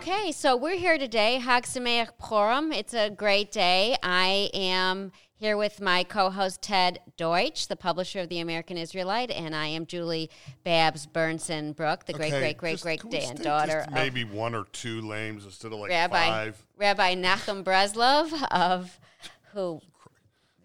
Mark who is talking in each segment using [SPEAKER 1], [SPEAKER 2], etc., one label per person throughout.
[SPEAKER 1] Okay, so we're here today, Hag Sameach Purim. It's a great day. I am here with my co-host Ted Deutsch, the publisher of the American Israelite, and I am Julie Babs Bernson Brook, the great, great, great, great
[SPEAKER 2] stick
[SPEAKER 1] granddaughter of
[SPEAKER 2] maybe one or two names instead of like
[SPEAKER 1] Rabbi
[SPEAKER 2] five.
[SPEAKER 1] Rabbi Nachum Breslov of who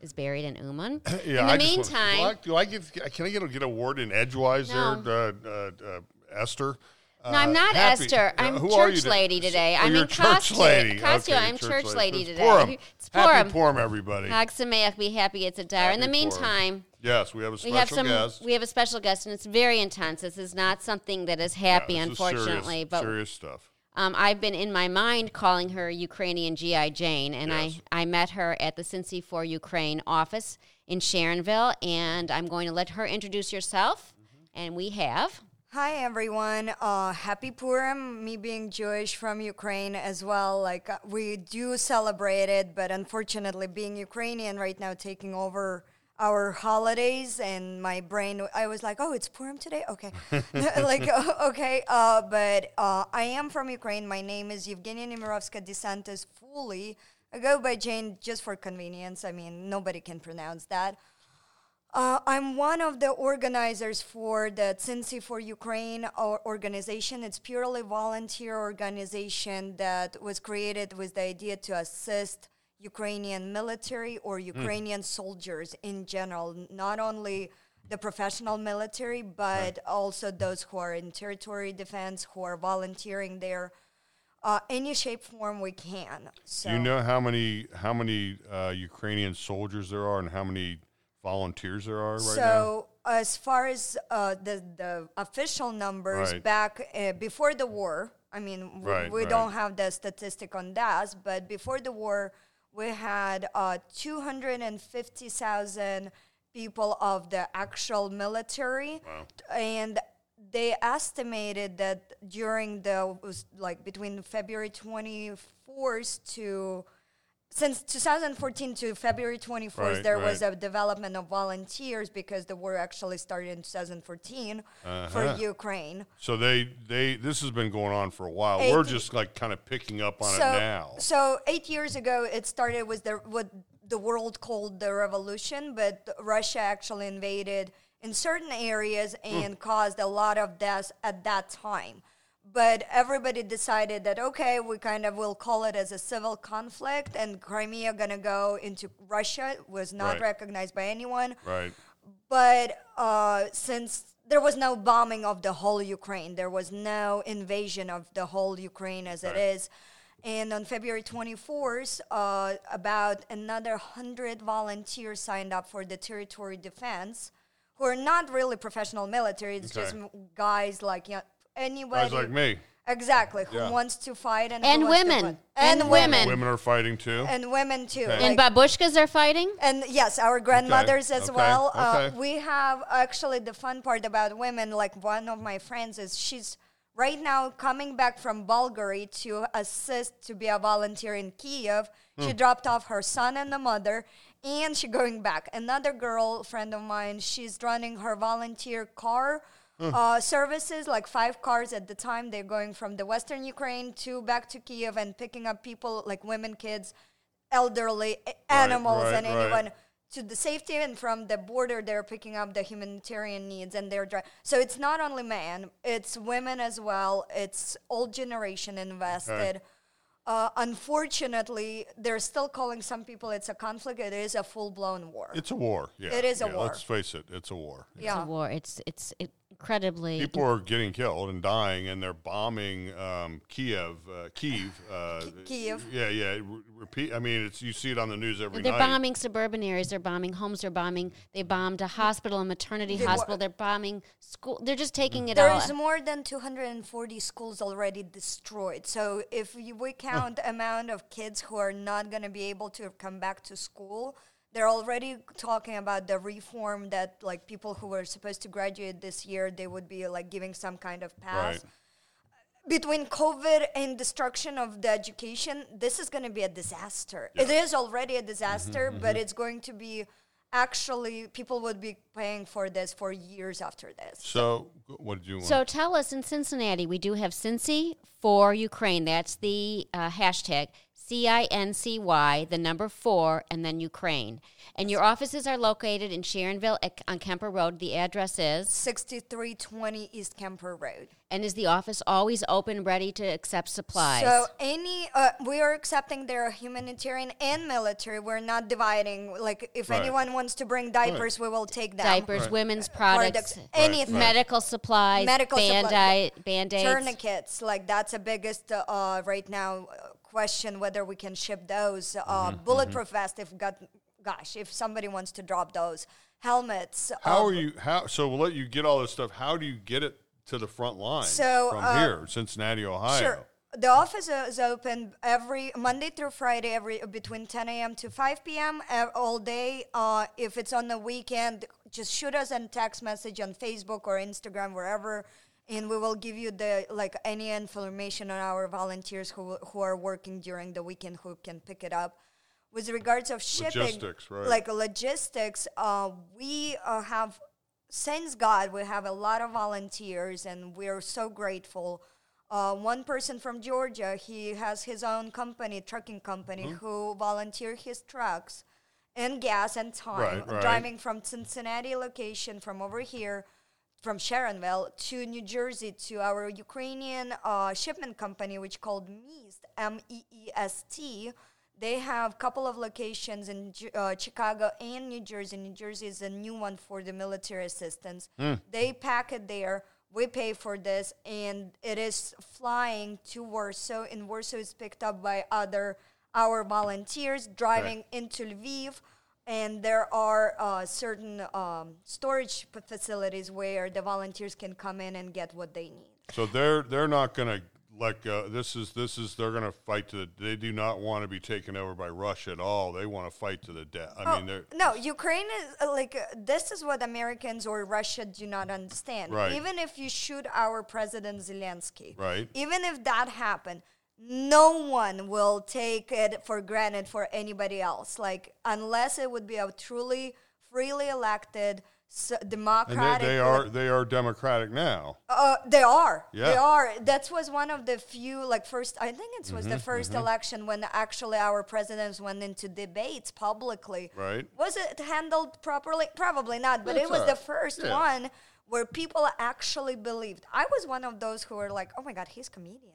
[SPEAKER 1] is buried in Uman.
[SPEAKER 2] Yeah,
[SPEAKER 1] in the
[SPEAKER 2] I just want-
[SPEAKER 1] meantime,
[SPEAKER 2] do I, do I get? Can I get a, get a word in edgewise
[SPEAKER 1] No.
[SPEAKER 2] there, uh, uh, uh, Esther?
[SPEAKER 1] No, I'm
[SPEAKER 2] Uh,
[SPEAKER 1] not
[SPEAKER 2] happy-
[SPEAKER 1] Esther.
[SPEAKER 2] uh,
[SPEAKER 1] I'm
[SPEAKER 2] who
[SPEAKER 1] church lady today.
[SPEAKER 2] Oh,
[SPEAKER 1] I'm in
[SPEAKER 2] church
[SPEAKER 1] costume.
[SPEAKER 2] lady.
[SPEAKER 1] Costume.
[SPEAKER 2] Okay,
[SPEAKER 1] I'm church lady
[SPEAKER 2] It's
[SPEAKER 1] today.
[SPEAKER 2] Purim.
[SPEAKER 1] It's
[SPEAKER 2] Happy
[SPEAKER 1] Purim.
[SPEAKER 2] Purim, everybody.
[SPEAKER 1] Hag Sameach, be happy it's a dar. In the
[SPEAKER 2] Purim.
[SPEAKER 1] meantime,
[SPEAKER 2] Yes, we have a
[SPEAKER 1] we
[SPEAKER 2] special
[SPEAKER 1] have some.
[SPEAKER 2] guest.
[SPEAKER 1] We have a special guest, and it's very intense. This is not something that is happy,
[SPEAKER 2] Yeah, is serious-
[SPEAKER 1] unfortunately. but
[SPEAKER 2] serious stuff.
[SPEAKER 1] um, I've been in my mind calling her Ukrainian GI Jane, and
[SPEAKER 2] Yes.
[SPEAKER 1] I I met her at the Cincy for Ukraine office in Sharonville, and I'm going to let her introduce herself,
[SPEAKER 2] Mm-hmm.
[SPEAKER 1] and we have.
[SPEAKER 3] Hi everyone. Uh, happy Purim. Me being Jewish from Ukraine as well. Like uh, we do celebrate it, but unfortunately, being Ukrainian right now, taking over our holidays, and my brain, I was like, oh, it's Purim today. Okay, like okay. Uh, but uh, I am from Ukraine. My name is Evgenia Nemirovska DeSantis. Fully, I go by Jane just for convenience. I mean, nobody can pronounce that. Uh, I'm one of the organizers for the Cincy for Ukraine organization. It's purely volunteer organization that was created with the idea to assist Ukrainian military or Ukrainian soldiers in general, not only the professional military, but also those who are in territory defense, who are volunteering there, uh, any shape form we can. So
[SPEAKER 2] you know how many how many uh, Ukrainian soldiers there are and how many volunteers there are right now?
[SPEAKER 3] so as far as uh, the the official numbers
[SPEAKER 2] Right.
[SPEAKER 3] back uh, before the war, I mean, we,
[SPEAKER 2] Right,
[SPEAKER 3] we
[SPEAKER 2] right.
[SPEAKER 3] don't have the statistic on that, but before the war, we had uh, 250,000 people of the actual military, and they estimated that during the was like between February 24th to since 2014 to February 24th,
[SPEAKER 2] Right,
[SPEAKER 3] there was a development of volunteers because the war actually started in 2014
[SPEAKER 2] Uh-huh.
[SPEAKER 3] for Ukraine.
[SPEAKER 2] So they they this has been going on for a while.
[SPEAKER 3] Eight-
[SPEAKER 2] We're just like kind of picking up on
[SPEAKER 3] so,
[SPEAKER 2] it now.
[SPEAKER 3] so eight years ago, it started with the what the world called the revolution, but Russia actually invaded in certain areas
[SPEAKER 2] Hmm.
[SPEAKER 3] and caused a lot of deaths at that time. But everybody decided that okay, we kind of will call it as a civil conflict, and Crimea gonna go into Russia was not
[SPEAKER 2] Right.
[SPEAKER 3] recognized by anyone
[SPEAKER 2] right.
[SPEAKER 3] but uh, since there was no bombing of the whole Ukraine, there was no invasion of the whole Ukraine as it
[SPEAKER 2] Right.
[SPEAKER 3] is. And on February 24th, uh, about another 100 volunteers signed up for the territory defense, who are not really professional military. It's just
[SPEAKER 2] Okay.
[SPEAKER 3] m- guys like you know, anybody.
[SPEAKER 2] Guys like me.
[SPEAKER 3] Exactly, who
[SPEAKER 2] Yeah.
[SPEAKER 3] wants to fight and,
[SPEAKER 1] And
[SPEAKER 3] wants to
[SPEAKER 1] women.
[SPEAKER 3] fight.
[SPEAKER 1] And
[SPEAKER 3] And,
[SPEAKER 1] women.
[SPEAKER 3] women.
[SPEAKER 2] Women are fighting too.
[SPEAKER 3] And women too.
[SPEAKER 2] Okay.
[SPEAKER 1] And
[SPEAKER 3] like-
[SPEAKER 1] babushkas are fighting.
[SPEAKER 3] and yes, our grandmothers as
[SPEAKER 2] okay,
[SPEAKER 3] well. Uh,
[SPEAKER 2] okay.
[SPEAKER 3] we have actually the fun part about women. Like one of my friends is she's right now coming back from Bulgaria to assist to be a volunteer in Kiev. She
[SPEAKER 2] Hmm.
[SPEAKER 3] dropped off her son and the mother, and she going back. Another girl friend of mine, she's running her volunteer car.
[SPEAKER 2] Hmm.
[SPEAKER 3] Uh, services like five cars at the time. They're going from the western Ukraine to back to Kiev and picking up people like women, kids, elderly, a- animals,
[SPEAKER 2] right,
[SPEAKER 3] and
[SPEAKER 2] right.
[SPEAKER 3] anyone to the safety and from the border they're picking up the humanitarian needs and they're dri- so it's not only men it's women as well it's old generation invested uh, unfortunately they're still calling some people it's a conflict it is a full-blown war
[SPEAKER 2] It's a war. Yeah.
[SPEAKER 3] It is a war.
[SPEAKER 2] Let's face it. It's a war.
[SPEAKER 1] It's
[SPEAKER 3] yeah
[SPEAKER 1] a war. It's it's incredibly.
[SPEAKER 2] People are getting killed and dying, and they're bombing um, Kiev. Uh, Kiev. Uh,
[SPEAKER 3] Kiev.
[SPEAKER 2] Yeah, yeah. Re- repeat. I mean, it's you see it on the news every
[SPEAKER 1] They're
[SPEAKER 2] night.
[SPEAKER 1] bombing suburban areas. They're bombing homes. They're bombing. They bombed a hospital, a maternity
[SPEAKER 3] They wa-
[SPEAKER 1] hospital. They're bombing school. They're just taking it
[SPEAKER 3] There
[SPEAKER 1] all.
[SPEAKER 3] is more than 240 schools already destroyed. So if you, we count amount of kids who are not going to be able to come back to school, they're already talking about the reform that like people who were supposed to graduate this year, they would be like giving some kind of pass.
[SPEAKER 2] Right.
[SPEAKER 3] Between COVID and destruction of the education, this is going to be a disaster. It is already a disaster, but it's going to be actually people would be paying for this for years after this.
[SPEAKER 2] So, what did you want?
[SPEAKER 1] So tell us in Cincinnati, we do have Cincy for Ukraine. That's the uh, hashtag C I N C Y, the number four, and then Ukraine. And your offices are located in Sharonville at, on Kemper Road. The address is.
[SPEAKER 3] 6320 East Kemper Road.
[SPEAKER 1] And is the office always open, ready to accept supplies?
[SPEAKER 3] So any, uh, we are accepting their humanitarian and military. We're not dividing. Like if
[SPEAKER 2] Right.
[SPEAKER 3] anyone wants to bring diapers, we will take them.
[SPEAKER 1] Diapers,
[SPEAKER 2] Right.
[SPEAKER 1] women's products,
[SPEAKER 3] Products, anything.
[SPEAKER 1] medical supplies,
[SPEAKER 3] Medical
[SPEAKER 1] band
[SPEAKER 3] supply-
[SPEAKER 1] band-aids.
[SPEAKER 3] Tourniquets, like that's the biggest uh, right now uh, question whether we can ship those. Uh,
[SPEAKER 2] Mm-hmm,
[SPEAKER 3] bulletproof vests? if got, gosh, if somebody wants to drop those helmets.
[SPEAKER 2] how
[SPEAKER 3] uh,
[SPEAKER 2] are you? How so? We'll let you get all this stuff. How do you get it to the front line
[SPEAKER 3] So,
[SPEAKER 2] from
[SPEAKER 3] uh,
[SPEAKER 2] here, Cincinnati, Ohio?
[SPEAKER 3] Sure. The office is open every Monday through Friday, every between 10 a.m. to 5 p.m. all day. Uh, if it's on the weekend, just shoot us a text message on Facebook or Instagram, wherever, and we will give you the like any information on our volunteers who who are working during the weekend who can pick it up. With regards of shipping,
[SPEAKER 2] Logistics, right.
[SPEAKER 3] like logistics, uh, we uh, have, since God, we have a lot of volunteers, and we are so grateful. Uh, one person from Georgia, he has his own company, trucking company,
[SPEAKER 2] Mm-hmm.
[SPEAKER 3] who volunteer his trucks and gas and time,
[SPEAKER 2] Right, right.
[SPEAKER 3] driving from Cincinnati location from over here, from Sharonville to New Jersey to our Ukrainian uh, shipment company, which called Meest, M E E S T. They have a couple of locations in uh, Chicago and New Jersey. New Jersey is a new one for the military assistance. They pack it there. We pay for this, and it is flying to Warsaw. And Warsaw is picked up by other our volunteers driving into Lviv. And there are uh, certain um, storage p- facilities where the volunteers can come in and get what they need.
[SPEAKER 2] So they're they're not going to let go. This is this is they're going to fight to. The, they do not want to be taken over by Russia at all. They want to fight to the death. I mean, they're
[SPEAKER 3] No, Ukraine is uh, like uh, this is what Americans or Russia do not understand.
[SPEAKER 2] Right.
[SPEAKER 3] Even if you shoot our president Zelensky,
[SPEAKER 2] Right.
[SPEAKER 3] Even if that happened, no one will take it for granted for anybody else. Like unless it would be a truly freely elected s-
[SPEAKER 2] and
[SPEAKER 3] democratic.
[SPEAKER 2] they, they are they are democratic now.
[SPEAKER 3] Uh, they are.
[SPEAKER 2] Yeah.
[SPEAKER 3] They are. That was one of the few, like, first, I think it was
[SPEAKER 2] Mm-hmm,
[SPEAKER 3] the 1st election when actually our presidents went into debates publicly.
[SPEAKER 2] Right.
[SPEAKER 3] Was it handled properly? Probably not, but
[SPEAKER 2] That's
[SPEAKER 3] it was
[SPEAKER 2] all
[SPEAKER 3] the first
[SPEAKER 2] Yeah.
[SPEAKER 3] one where people actually believed. I was one of those who were like, oh my God, he's comedian.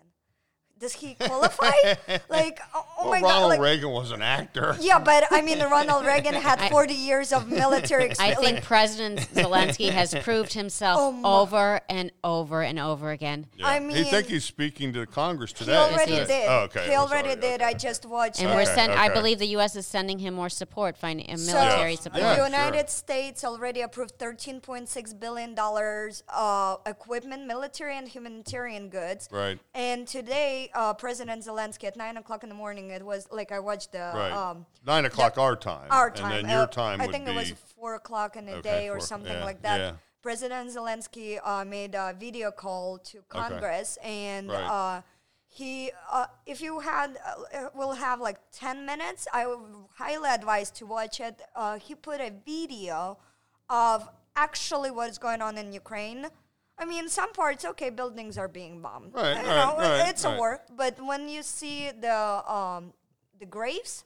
[SPEAKER 3] Does he qualify? like, oh, oh
[SPEAKER 2] well,
[SPEAKER 3] my
[SPEAKER 2] Ronald
[SPEAKER 3] God. Like,
[SPEAKER 2] Reagan was an actor.
[SPEAKER 3] yeah, but I mean, Ronald Reagan had 40 years of military
[SPEAKER 1] I
[SPEAKER 3] experience.
[SPEAKER 1] think President Zelensky has proved himself
[SPEAKER 3] Oh
[SPEAKER 1] over and over and over again.
[SPEAKER 2] Yeah.
[SPEAKER 3] I mean,
[SPEAKER 2] he think he's speaking to Congress today.
[SPEAKER 3] He already
[SPEAKER 1] Yes,
[SPEAKER 3] did.
[SPEAKER 2] Oh, okay.
[SPEAKER 3] He already
[SPEAKER 2] sorry.
[SPEAKER 3] did.
[SPEAKER 2] Okay.
[SPEAKER 3] I just watched.
[SPEAKER 1] And
[SPEAKER 3] it.
[SPEAKER 1] we're
[SPEAKER 2] Okay,
[SPEAKER 1] I believe the U.S. is sending him more support, fin- uh,
[SPEAKER 3] So,
[SPEAKER 1] military support.
[SPEAKER 2] Yeah,
[SPEAKER 3] the
[SPEAKER 2] sure.
[SPEAKER 3] United States already approved 13.6 billion dollars uh, equipment, military and humanitarian goods.
[SPEAKER 2] Right.
[SPEAKER 3] And today, uh, President Zelensky at nine o'clock in the morning, it was like I watched the
[SPEAKER 2] Right.
[SPEAKER 3] um,
[SPEAKER 2] Nine o'clock our time.
[SPEAKER 3] our time.
[SPEAKER 2] And then your
[SPEAKER 3] uh,
[SPEAKER 2] time
[SPEAKER 3] I think it was four o'clock in the
[SPEAKER 2] Okay,
[SPEAKER 3] day or
[SPEAKER 2] four-
[SPEAKER 3] something
[SPEAKER 2] yeah,
[SPEAKER 3] like that.
[SPEAKER 2] yeah.
[SPEAKER 3] President Zelensky uh, made a video call to Congress, and
[SPEAKER 2] Right.
[SPEAKER 3] uh, he, uh, if you had, uh, will have like ten minutes. I would highly advise to watch it. Uh, he put a video of actually what is going on in Ukraine. I mean, some parts, okay, buildings are being bombed.
[SPEAKER 2] Right,
[SPEAKER 3] You
[SPEAKER 2] right,
[SPEAKER 3] know,
[SPEAKER 2] right,
[SPEAKER 3] it's
[SPEAKER 2] right.
[SPEAKER 3] a war. But when you see the um, the graves,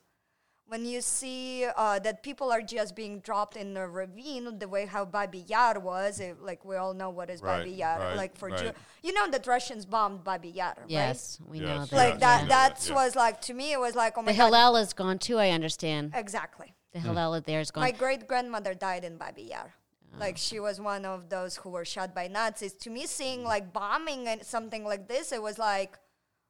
[SPEAKER 3] when you see uh, that people are just being dropped in a ravine, the way how Babi Yar was, eh, like we all know what is
[SPEAKER 2] Right,
[SPEAKER 3] Babi Yar,
[SPEAKER 2] right,
[SPEAKER 3] like for Jew-
[SPEAKER 2] right.
[SPEAKER 3] you know that Russians bombed Babi Yar,
[SPEAKER 1] Yes, we know that.
[SPEAKER 3] Like
[SPEAKER 2] Yeah,
[SPEAKER 3] that.
[SPEAKER 2] yeah,
[SPEAKER 3] That
[SPEAKER 2] yeah.
[SPEAKER 3] was like to me, it was like oh my
[SPEAKER 1] The
[SPEAKER 3] god,
[SPEAKER 1] Hillel is gone too, I understand.
[SPEAKER 3] exactly.
[SPEAKER 1] The Hillel there is gone.
[SPEAKER 3] My great grandmother died in Babi Yar. Like she was one of those who were shot by Nazis. To me, seeing like bombing and something like this, it was like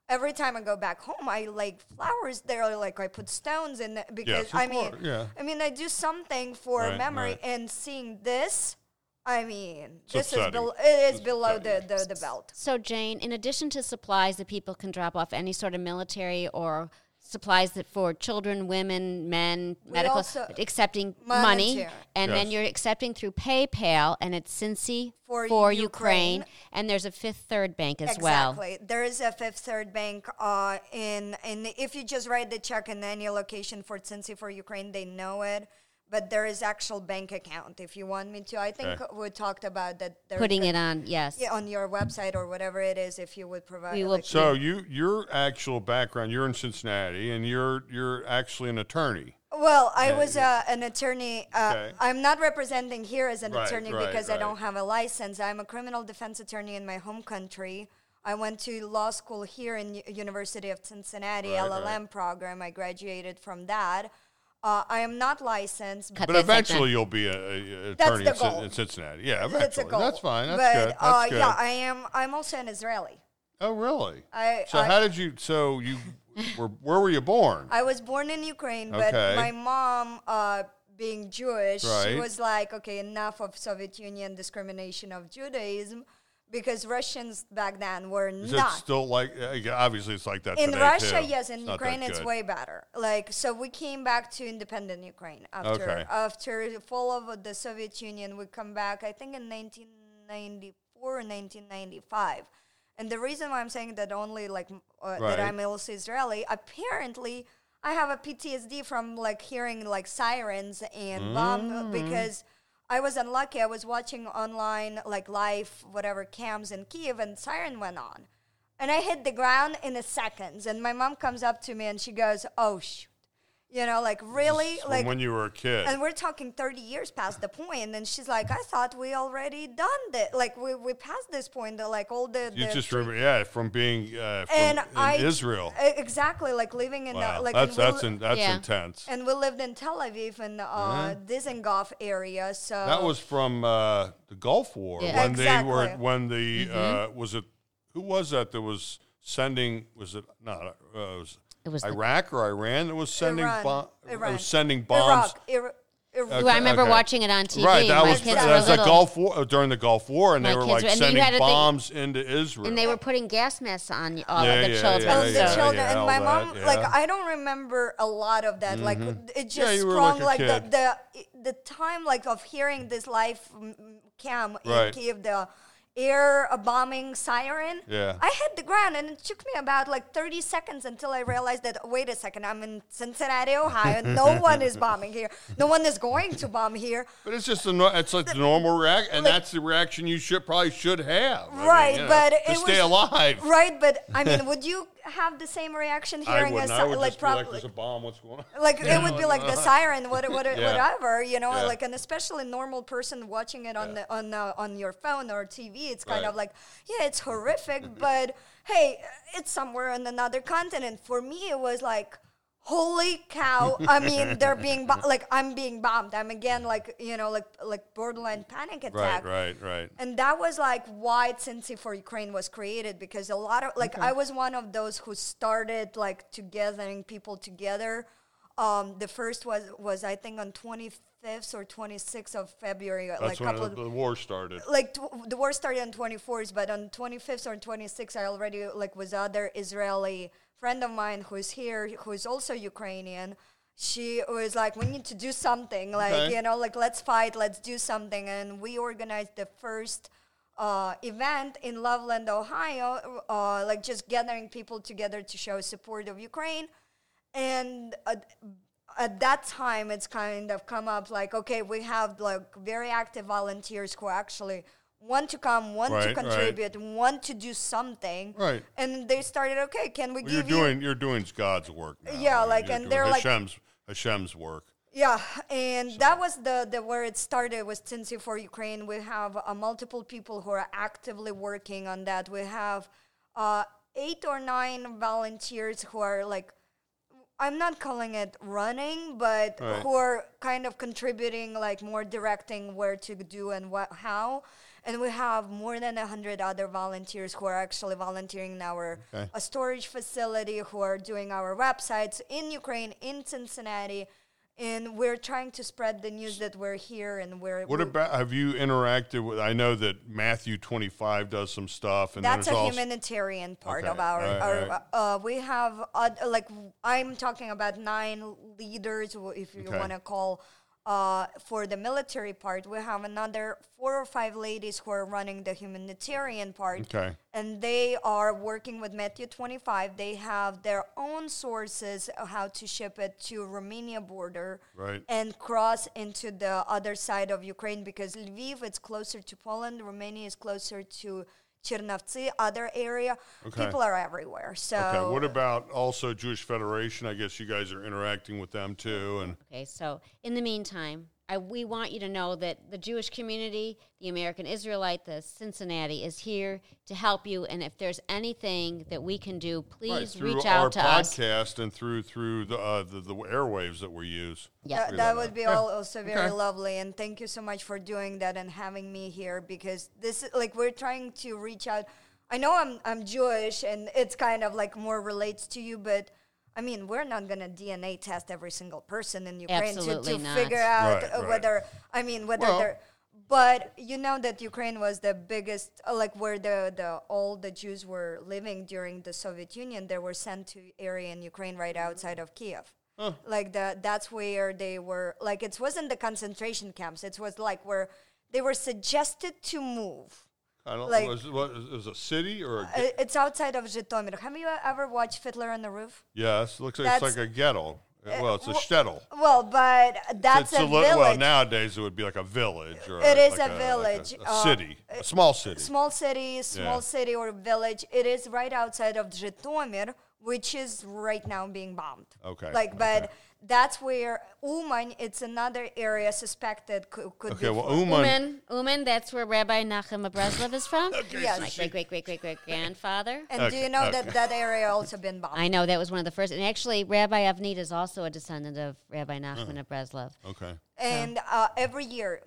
[SPEAKER 3] every time I go back home, I like flowers there. Like I put stones in it because
[SPEAKER 2] of
[SPEAKER 3] I mean,
[SPEAKER 2] course, yeah.
[SPEAKER 3] I mean, I do something for
[SPEAKER 2] Right,
[SPEAKER 3] memory.
[SPEAKER 2] right.
[SPEAKER 3] And seeing this, I mean,
[SPEAKER 2] It's
[SPEAKER 3] this is
[SPEAKER 2] upsetting.
[SPEAKER 3] bel- it is
[SPEAKER 2] It's
[SPEAKER 3] below the,
[SPEAKER 2] upsetting.
[SPEAKER 3] the the belt.
[SPEAKER 1] So, Jane, in addition to supplies that people can drop off, any sort of military or supplies that for children, women, men, medical,
[SPEAKER 3] also-
[SPEAKER 1] accepting money,
[SPEAKER 3] Monetary.
[SPEAKER 1] and then you're accepting through PayPal, and it's Cincy
[SPEAKER 3] For
[SPEAKER 1] for,
[SPEAKER 3] Ukraine.
[SPEAKER 1] Ukraine. and there's a Fifth Third Bank as well.
[SPEAKER 3] Exactly. There is a Fifth Third Bank uh, in, in if you just write the check in any location for Cincy for Ukraine, they know it. But there is actual bank account if you want me to. I think
[SPEAKER 2] Okay.
[SPEAKER 3] we talked about that. there-
[SPEAKER 1] Putting it on, yes.
[SPEAKER 3] yeah, on your website or whatever it is, if you would provide.
[SPEAKER 1] We will
[SPEAKER 2] So you your actual background, you're in Cincinnati, and you're you're actually an attorney.
[SPEAKER 3] Well, I
[SPEAKER 2] Yeah,
[SPEAKER 3] was
[SPEAKER 2] yeah.
[SPEAKER 3] uh, an attorney. Uh,
[SPEAKER 2] Okay.
[SPEAKER 3] I'm not representing here as an
[SPEAKER 2] Right,
[SPEAKER 3] attorney
[SPEAKER 2] right,
[SPEAKER 3] because I don't have a license. I'm a criminal defense attorney in my home country. I went to law school here in U- University of Cincinnati
[SPEAKER 2] Right,
[SPEAKER 3] LLM
[SPEAKER 2] right.
[SPEAKER 3] program. I graduated from that. Uh, I am not licensed.
[SPEAKER 1] Cut
[SPEAKER 2] But
[SPEAKER 1] that
[SPEAKER 2] eventually
[SPEAKER 1] segment.
[SPEAKER 2] you'll be a, a, a
[SPEAKER 3] That's
[SPEAKER 2] attorney
[SPEAKER 3] the
[SPEAKER 2] in, Cin-
[SPEAKER 3] goal.
[SPEAKER 2] in Cincinnati. Yeah,
[SPEAKER 3] It's a
[SPEAKER 2] eventually.
[SPEAKER 3] goal.
[SPEAKER 2] That's fine. That's
[SPEAKER 3] but,
[SPEAKER 2] good. That's
[SPEAKER 3] uh,
[SPEAKER 2] good.
[SPEAKER 3] Yeah, I am. I'm also an Israeli.
[SPEAKER 2] oh, really?
[SPEAKER 3] I,
[SPEAKER 2] So
[SPEAKER 3] I,
[SPEAKER 2] how did you? So you were where were you born?
[SPEAKER 3] I was born in Ukraine, but my mom, uh, being Jewish, she was like, okay, enough of Soviet Union discrimination of Judaism, because Russians back then were
[SPEAKER 2] Is
[SPEAKER 3] not.
[SPEAKER 2] it still like? uh, Obviously, it's like that
[SPEAKER 3] in Russia,
[SPEAKER 2] too.
[SPEAKER 3] yes. In
[SPEAKER 2] It's
[SPEAKER 3] Ukraine, it's way better. Like, so we came back to independent Ukraine after
[SPEAKER 2] Okay.
[SPEAKER 3] after the fall of the Soviet Union. We come back, I think, in 1994 or 1995. And the reason why I'm saying that only like uh,
[SPEAKER 2] Right.
[SPEAKER 3] that I'm also Israeli, apparently I have a PTSD from like hearing like sirens and bomb
[SPEAKER 2] Mm.
[SPEAKER 3] because I was unlucky. I was watching online like live whatever cams in Kiev and siren went on. And I hit the ground in a seconds. And my mom comes up to me and she goes, "Oh shoot." You know, like really
[SPEAKER 2] From
[SPEAKER 3] like
[SPEAKER 2] when you were a kid.
[SPEAKER 3] and we're talking 30 years past the point and she's like i thought we already done that like we, we passed this point that like all the,
[SPEAKER 2] you
[SPEAKER 3] the
[SPEAKER 2] just remember, yeah, from being uh, from
[SPEAKER 3] and
[SPEAKER 2] in
[SPEAKER 3] I
[SPEAKER 2] Israel.
[SPEAKER 3] exactly like living in
[SPEAKER 2] Wow,
[SPEAKER 3] the, like
[SPEAKER 2] that's that's
[SPEAKER 3] li-
[SPEAKER 2] in, that's
[SPEAKER 1] Yeah.
[SPEAKER 2] intense.
[SPEAKER 3] and we lived in Tel Aviv in uh, Dizengoff area so
[SPEAKER 2] That was from uh, the Gulf War
[SPEAKER 1] Yeah.
[SPEAKER 2] when they were when the
[SPEAKER 1] Mm-hmm.
[SPEAKER 2] uh, was it who was that that was sending was it not uh, it was,
[SPEAKER 1] It was the-
[SPEAKER 2] Iraq or Iran that was sending
[SPEAKER 3] Iran,
[SPEAKER 2] bomb
[SPEAKER 3] Iran.
[SPEAKER 2] was sending bombs
[SPEAKER 3] Iraq, Ir- Ir-
[SPEAKER 1] Ooh, I remember
[SPEAKER 2] okay.
[SPEAKER 1] watching it on TV.
[SPEAKER 2] right that
[SPEAKER 1] My
[SPEAKER 2] was
[SPEAKER 1] kids
[SPEAKER 2] that
[SPEAKER 1] were
[SPEAKER 2] was the. Gulf War uh, during the Gulf War and
[SPEAKER 1] My
[SPEAKER 2] they were like
[SPEAKER 1] were-
[SPEAKER 2] sending
[SPEAKER 1] had to think-
[SPEAKER 2] bombs into Israel
[SPEAKER 1] And they were putting gas masks on all
[SPEAKER 2] Yeah,
[SPEAKER 1] of the
[SPEAKER 2] yeah,
[SPEAKER 1] children.
[SPEAKER 2] yeah,
[SPEAKER 3] and
[SPEAKER 1] so
[SPEAKER 3] the children
[SPEAKER 2] yeah,
[SPEAKER 3] and
[SPEAKER 2] all
[SPEAKER 3] my
[SPEAKER 2] that,
[SPEAKER 3] mom
[SPEAKER 2] yeah.
[SPEAKER 3] like i don't remember a lot of that like it just
[SPEAKER 2] Yeah,
[SPEAKER 3] sprung
[SPEAKER 2] like
[SPEAKER 3] like, the, the the time like of hearing this live mm, cam
[SPEAKER 2] Right.
[SPEAKER 3] in kiev the air bombing siren.
[SPEAKER 2] Yeah.
[SPEAKER 3] i hit the ground and it took me about like 30 seconds until i realized that wait a second i'm in cincinnati ohio. No one is bombing here. No one is going to bomb here.
[SPEAKER 2] But it's just a no, it's like the normal reaction and
[SPEAKER 3] like-
[SPEAKER 2] that's the reaction you should probably should have. I mean,
[SPEAKER 3] Right,
[SPEAKER 2] you know,
[SPEAKER 3] but
[SPEAKER 2] to stay
[SPEAKER 3] was-
[SPEAKER 2] alive.
[SPEAKER 3] Right but i mean would you have the same reaction hearing
[SPEAKER 2] wouldn't
[SPEAKER 3] a
[SPEAKER 2] I would
[SPEAKER 3] like
[SPEAKER 2] just be like there's a bomb what's going on
[SPEAKER 3] like it would be like the siren what, what,
[SPEAKER 2] Yeah.
[SPEAKER 3] whatever you know
[SPEAKER 2] Yeah.
[SPEAKER 3] like an especially normal person watching it on
[SPEAKER 2] Yeah.
[SPEAKER 3] the on uh, on your phone or tv it's kind
[SPEAKER 2] Right.
[SPEAKER 3] of like yeah it's horrific but hey it's somewhere on another continent for me it was like holy cow. I mean they're being bo- like i'm being bombed. I'm again like you know like like borderline panic attack.
[SPEAKER 2] right right. Right
[SPEAKER 3] and that was like why Cincy for Ukraine was created because a lot of like I was one of those who started like to gathering people together. Um, the first was was I think on 25th or 26th of February,
[SPEAKER 2] that's
[SPEAKER 3] like
[SPEAKER 2] when
[SPEAKER 3] couple
[SPEAKER 2] the,
[SPEAKER 3] of
[SPEAKER 2] the war started
[SPEAKER 3] like tw- the war started on 24th, but on 25th or 26th, I already like was other Israeli friend of mine who's here, who's also Ukrainian. She was like, "We need to do something. Like
[SPEAKER 2] Okay.
[SPEAKER 3] you know, like let's fight, let's do something." And we organized the first uh, event in Loveland, Ohio, uh, like just gathering people together to show support of Ukraine. And at, at that time, it's kind of come up like, okay, we have like very active volunteers who actually want to come, want
[SPEAKER 2] Right,
[SPEAKER 3] to
[SPEAKER 2] right.
[SPEAKER 3] contribute, want to do something.
[SPEAKER 2] Right.
[SPEAKER 3] And they started, okay, can we
[SPEAKER 2] Well, you're
[SPEAKER 3] you
[SPEAKER 2] doing you're doing God's work now.
[SPEAKER 3] Yeah,
[SPEAKER 2] I
[SPEAKER 3] like,
[SPEAKER 2] you're
[SPEAKER 3] and they're like-
[SPEAKER 2] Hashem's Hashem's work
[SPEAKER 3] Yeah, and that was the, the where it started was Cincy for Ukraine. We have uh, multiple people who are actively working on that. We have uh, eight or nine volunteers who are like, I'm not calling it running, but
[SPEAKER 2] Right.
[SPEAKER 3] who are kind of contributing, like more directing where to do and what how. And we have more than a hundred other volunteers who are actually volunteering in our
[SPEAKER 2] Okay.
[SPEAKER 3] a storage facility, who are doing our websites in Ukraine, in Cincinnati, and we're trying to spread the news that we're here and we're.
[SPEAKER 2] What
[SPEAKER 3] we-
[SPEAKER 2] about have you interacted with? I know that Matthew twenty five does some stuff, and
[SPEAKER 3] That's a humanitarian part
[SPEAKER 2] Okay,
[SPEAKER 3] of our.
[SPEAKER 2] right,
[SPEAKER 3] our
[SPEAKER 2] right.
[SPEAKER 3] Uh, we have uh, like I'm talking about nine leaders, if you
[SPEAKER 2] Okay.
[SPEAKER 3] want to call uh, for the military part, we have another four or five ladies who are running the humanitarian part.
[SPEAKER 2] Okay.
[SPEAKER 3] And they are working with Matthew 25. They have their own sources of how to ship it to Romania border
[SPEAKER 2] Right.
[SPEAKER 3] and cross into the other side of Ukraine because Lviv is closer to Poland, Romania is closer to Chernivtsi, other area.
[SPEAKER 2] Okay.
[SPEAKER 3] People are everywhere. So
[SPEAKER 2] Okay. What about also Jewish Federation? I guess you guys are interacting with them too, and
[SPEAKER 1] Okay, so in the meantime, I, we want you to know that the Jewish community, the American Israelite, the Cincinnati is here to help you. And if there's anything that we can do, please
[SPEAKER 2] through
[SPEAKER 1] reach out to us.
[SPEAKER 2] Through our podcast and through through the, uh, the the airwaves that we use.
[SPEAKER 1] Yeah.
[SPEAKER 3] That, that would be
[SPEAKER 2] Yeah.
[SPEAKER 3] all also very
[SPEAKER 2] Okay.
[SPEAKER 3] lovely, and thank you so much for doing that and having me here because this is like we're trying to reach out. I know I'm I'm Jewish, and it's kind of like more relates to you, but I mean we're not gonna DNA test every single person in Ukraine to,
[SPEAKER 1] Absolutely
[SPEAKER 3] to
[SPEAKER 1] not.
[SPEAKER 3] figure out
[SPEAKER 2] Right,
[SPEAKER 3] uh,
[SPEAKER 2] right.
[SPEAKER 3] whether I mean whether
[SPEAKER 2] Well-
[SPEAKER 3] they're. But you know that Ukraine was the biggest, uh, like where the, the all the Jews were living during the Soviet Union. They were sent to area in Ukraine right outside of Kiev like the that's where they were like it wasn't the concentration camps it was like where they were suggested to move
[SPEAKER 2] I don't.
[SPEAKER 3] Like-
[SPEAKER 2] was, what, is it a city or a?
[SPEAKER 3] Uh, it's outside of Zhytomyr. Have you ever watched Fiddler on the Roof?
[SPEAKER 2] yes, looks like
[SPEAKER 3] that's-
[SPEAKER 2] it's like a ghetto. well, it's a shtetl.
[SPEAKER 3] Well, but that's
[SPEAKER 2] it's
[SPEAKER 3] a,
[SPEAKER 2] a li-
[SPEAKER 3] village.
[SPEAKER 2] well nowadays it would be like a village or
[SPEAKER 3] It is
[SPEAKER 2] like
[SPEAKER 3] a
[SPEAKER 2] like
[SPEAKER 3] village,
[SPEAKER 2] a,
[SPEAKER 3] uh,
[SPEAKER 2] city, a small city.
[SPEAKER 3] small city, small
[SPEAKER 2] Yeah.
[SPEAKER 3] city or village. It is right outside of Zhytomyr, which is right now being bombed.
[SPEAKER 2] Okay,
[SPEAKER 3] Like, but
[SPEAKER 2] okay.
[SPEAKER 3] That's where Uman. It's another area suspected could, could
[SPEAKER 2] okay,
[SPEAKER 3] be.
[SPEAKER 2] well, Uman.
[SPEAKER 1] Uman, Uman, that's where Rabbi Nachum of Breslov is from.
[SPEAKER 3] Yes.
[SPEAKER 1] My great great great great great grandfather.
[SPEAKER 3] And do you know
[SPEAKER 2] okay.
[SPEAKER 3] that that area also been bombed?
[SPEAKER 1] I know that was one of the first. And actually, Rabbi Avnit is also a descendant of Rabbi Nachman of Breslov.
[SPEAKER 2] Okay.
[SPEAKER 3] And uh, every year,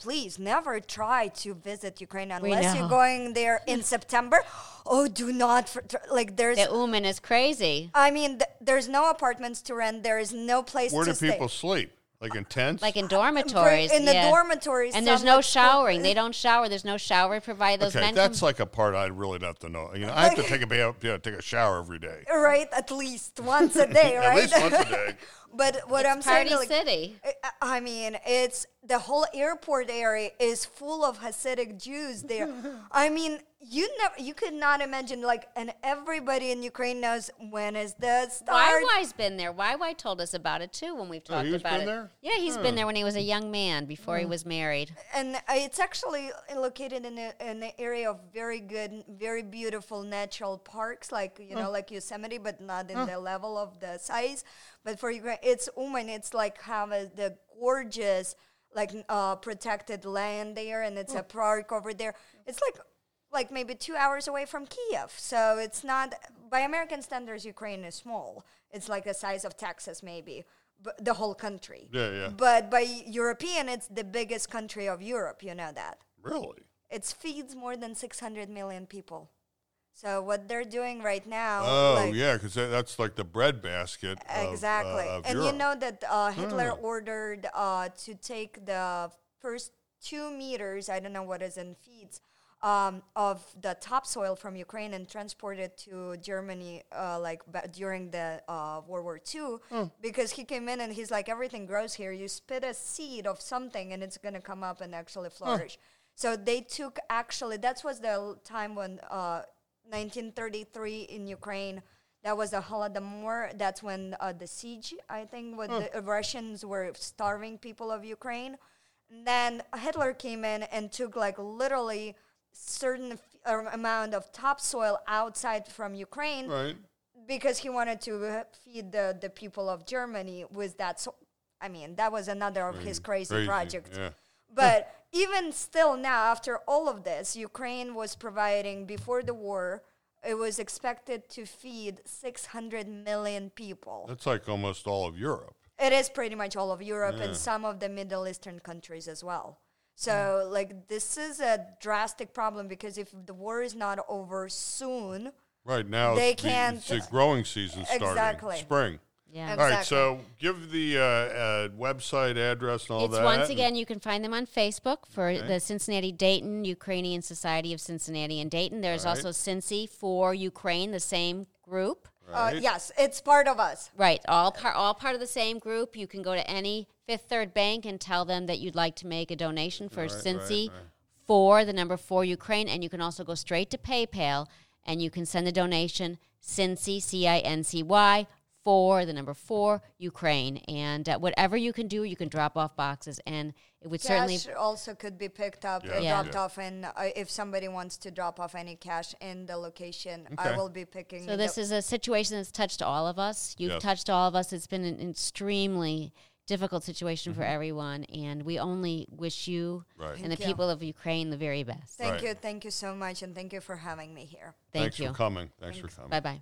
[SPEAKER 3] please never try to visit Ukraine unless you're going there in September. Oh, do not for, like there's.
[SPEAKER 1] The Uman is crazy.
[SPEAKER 3] I mean, th- there's no apartments to rent. There is no place
[SPEAKER 2] Where
[SPEAKER 3] to
[SPEAKER 2] do
[SPEAKER 3] stay.
[SPEAKER 2] people sleep? Like in tents?
[SPEAKER 1] Like in dormitories.
[SPEAKER 3] in the
[SPEAKER 1] yeah.
[SPEAKER 3] dormitories,
[SPEAKER 1] And there's no
[SPEAKER 3] like-
[SPEAKER 1] showering. They don't shower. There's no shower provided. Those
[SPEAKER 2] okay,
[SPEAKER 1] men
[SPEAKER 2] that's
[SPEAKER 1] come-
[SPEAKER 2] like a part I'd really have to know. You know, I have to take a bath, yeah, take a shower every day.
[SPEAKER 3] right at least once a day, right?
[SPEAKER 2] At least once a day.
[SPEAKER 3] but what I'm
[SPEAKER 1] Party
[SPEAKER 3] saying, like,
[SPEAKER 1] City.
[SPEAKER 3] I- I mean, it's the whole airport area is full of Hasidic Jews there. I mean, you never, you could not imagine like, and everybody in Ukraine knows when is the start.
[SPEAKER 1] YY's been there. YY told us about it too when we've
[SPEAKER 2] Oh,
[SPEAKER 1] talked
[SPEAKER 2] he's
[SPEAKER 1] about
[SPEAKER 2] been
[SPEAKER 1] it.
[SPEAKER 2] there?
[SPEAKER 1] Yeah, he's been there when he was a young man before he was married.
[SPEAKER 3] and uh, it's actually located in, a, in an area of very good, very beautiful natural parks, like you know, like Yosemite, but not in the level of the size. But for Ukraine, it's Uman. It's like have a, the gorgeous, like uh, protected land there, and it's a park over there. It's like like maybe two hours away from Kiev. So it's not by American standards, Ukraine is small. It's like the size of Texas, maybe. But the whole country.
[SPEAKER 2] Yeah, yeah.
[SPEAKER 3] But by European, it's the biggest country of Europe. You know that.
[SPEAKER 2] Really?
[SPEAKER 3] It feeds more than 600 million people. So what they're doing right now,
[SPEAKER 2] Oh,
[SPEAKER 3] like,
[SPEAKER 2] yeah, because that's like the breadbasket. of,
[SPEAKER 3] exactly.
[SPEAKER 2] uh, of
[SPEAKER 3] and you know that uh, Hitler
[SPEAKER 2] Hmm.
[SPEAKER 3] ordered uh, to take the first two meters, I don't know what is in feet, um, of the topsoil from Ukraine and transported to Germany, uh, like ba- during the uh, World War II,
[SPEAKER 2] Hmm.
[SPEAKER 3] because he came in and he's like, everything grows here. You spit a seed of something and it's gonna come up and actually flourish. So they took actually that was the time when uh, 1933 in Ukraine. That was the Holodomor. That's when uh, the siege, I think, when the Russians were starving people of Ukraine. And then Hitler came in and took like literally certain f- uh, amount of topsoil outside from Ukraine
[SPEAKER 2] Right.
[SPEAKER 3] because he wanted to uh, feed the, the people of Germany with that. So, I mean, that was another of his crazy,
[SPEAKER 2] Crazy,
[SPEAKER 3] projects.
[SPEAKER 2] yeah.
[SPEAKER 3] But even still, now after all of this, Ukraine was providing before the war. It was expected to feed 600 million people.
[SPEAKER 2] That's like almost all of Europe.
[SPEAKER 3] It is pretty much all of Europe and some of the Middle Eastern countries as well. So, like, this is a drastic problem because if the war is not over soon,
[SPEAKER 2] Right now,
[SPEAKER 3] They
[SPEAKER 2] it's,
[SPEAKER 3] can't-
[SPEAKER 2] it's the growing season starting.
[SPEAKER 3] Exactly.
[SPEAKER 2] Spring.
[SPEAKER 1] Yeah.
[SPEAKER 2] All right, so give the uh, uh, website address and all
[SPEAKER 1] It's
[SPEAKER 2] that.
[SPEAKER 1] once again, you can find them on Facebook for the Cincinnati Dayton Ukrainian Society of Cincinnati and Dayton. There's
[SPEAKER 2] All right.
[SPEAKER 1] also Cincy for Ukraine, the same group.
[SPEAKER 3] Uh, yes, it's part of us.
[SPEAKER 1] Right, all part all part of the same group. You can go to any Fifth Third Bank and tell them that you'd like to make a donation for
[SPEAKER 2] Right, right,
[SPEAKER 1] Cincy
[SPEAKER 2] right.
[SPEAKER 1] for the number four Ukraine, and you can also go straight to PayPal and you can send a donation Cincy C I N C Y for the number four Ukraine, and uh, whatever you can do, you can drop off boxes, and it would certainly
[SPEAKER 3] Cash also could be picked up
[SPEAKER 2] Yeah,
[SPEAKER 3] and
[SPEAKER 1] Yeah.
[SPEAKER 3] dropped off, and uh, if somebody wants to drop off any cash in the location, I will be picking.
[SPEAKER 1] So this
[SPEAKER 3] the,
[SPEAKER 1] is a situation that's touched all of us. You've
[SPEAKER 2] Yes.
[SPEAKER 1] touched all of us. It's been an extremely difficult situation
[SPEAKER 2] Mm-hmm.
[SPEAKER 1] for everyone, and we only wish you
[SPEAKER 2] Right.
[SPEAKER 1] and the
[SPEAKER 3] you.
[SPEAKER 1] people of Ukraine the very best.
[SPEAKER 3] Thank
[SPEAKER 2] Right.
[SPEAKER 3] you, thank you so much, and thank you for having me here.
[SPEAKER 1] Thank
[SPEAKER 2] Thanks
[SPEAKER 1] you.
[SPEAKER 2] for coming. Thanks, for coming.
[SPEAKER 1] Bye bye.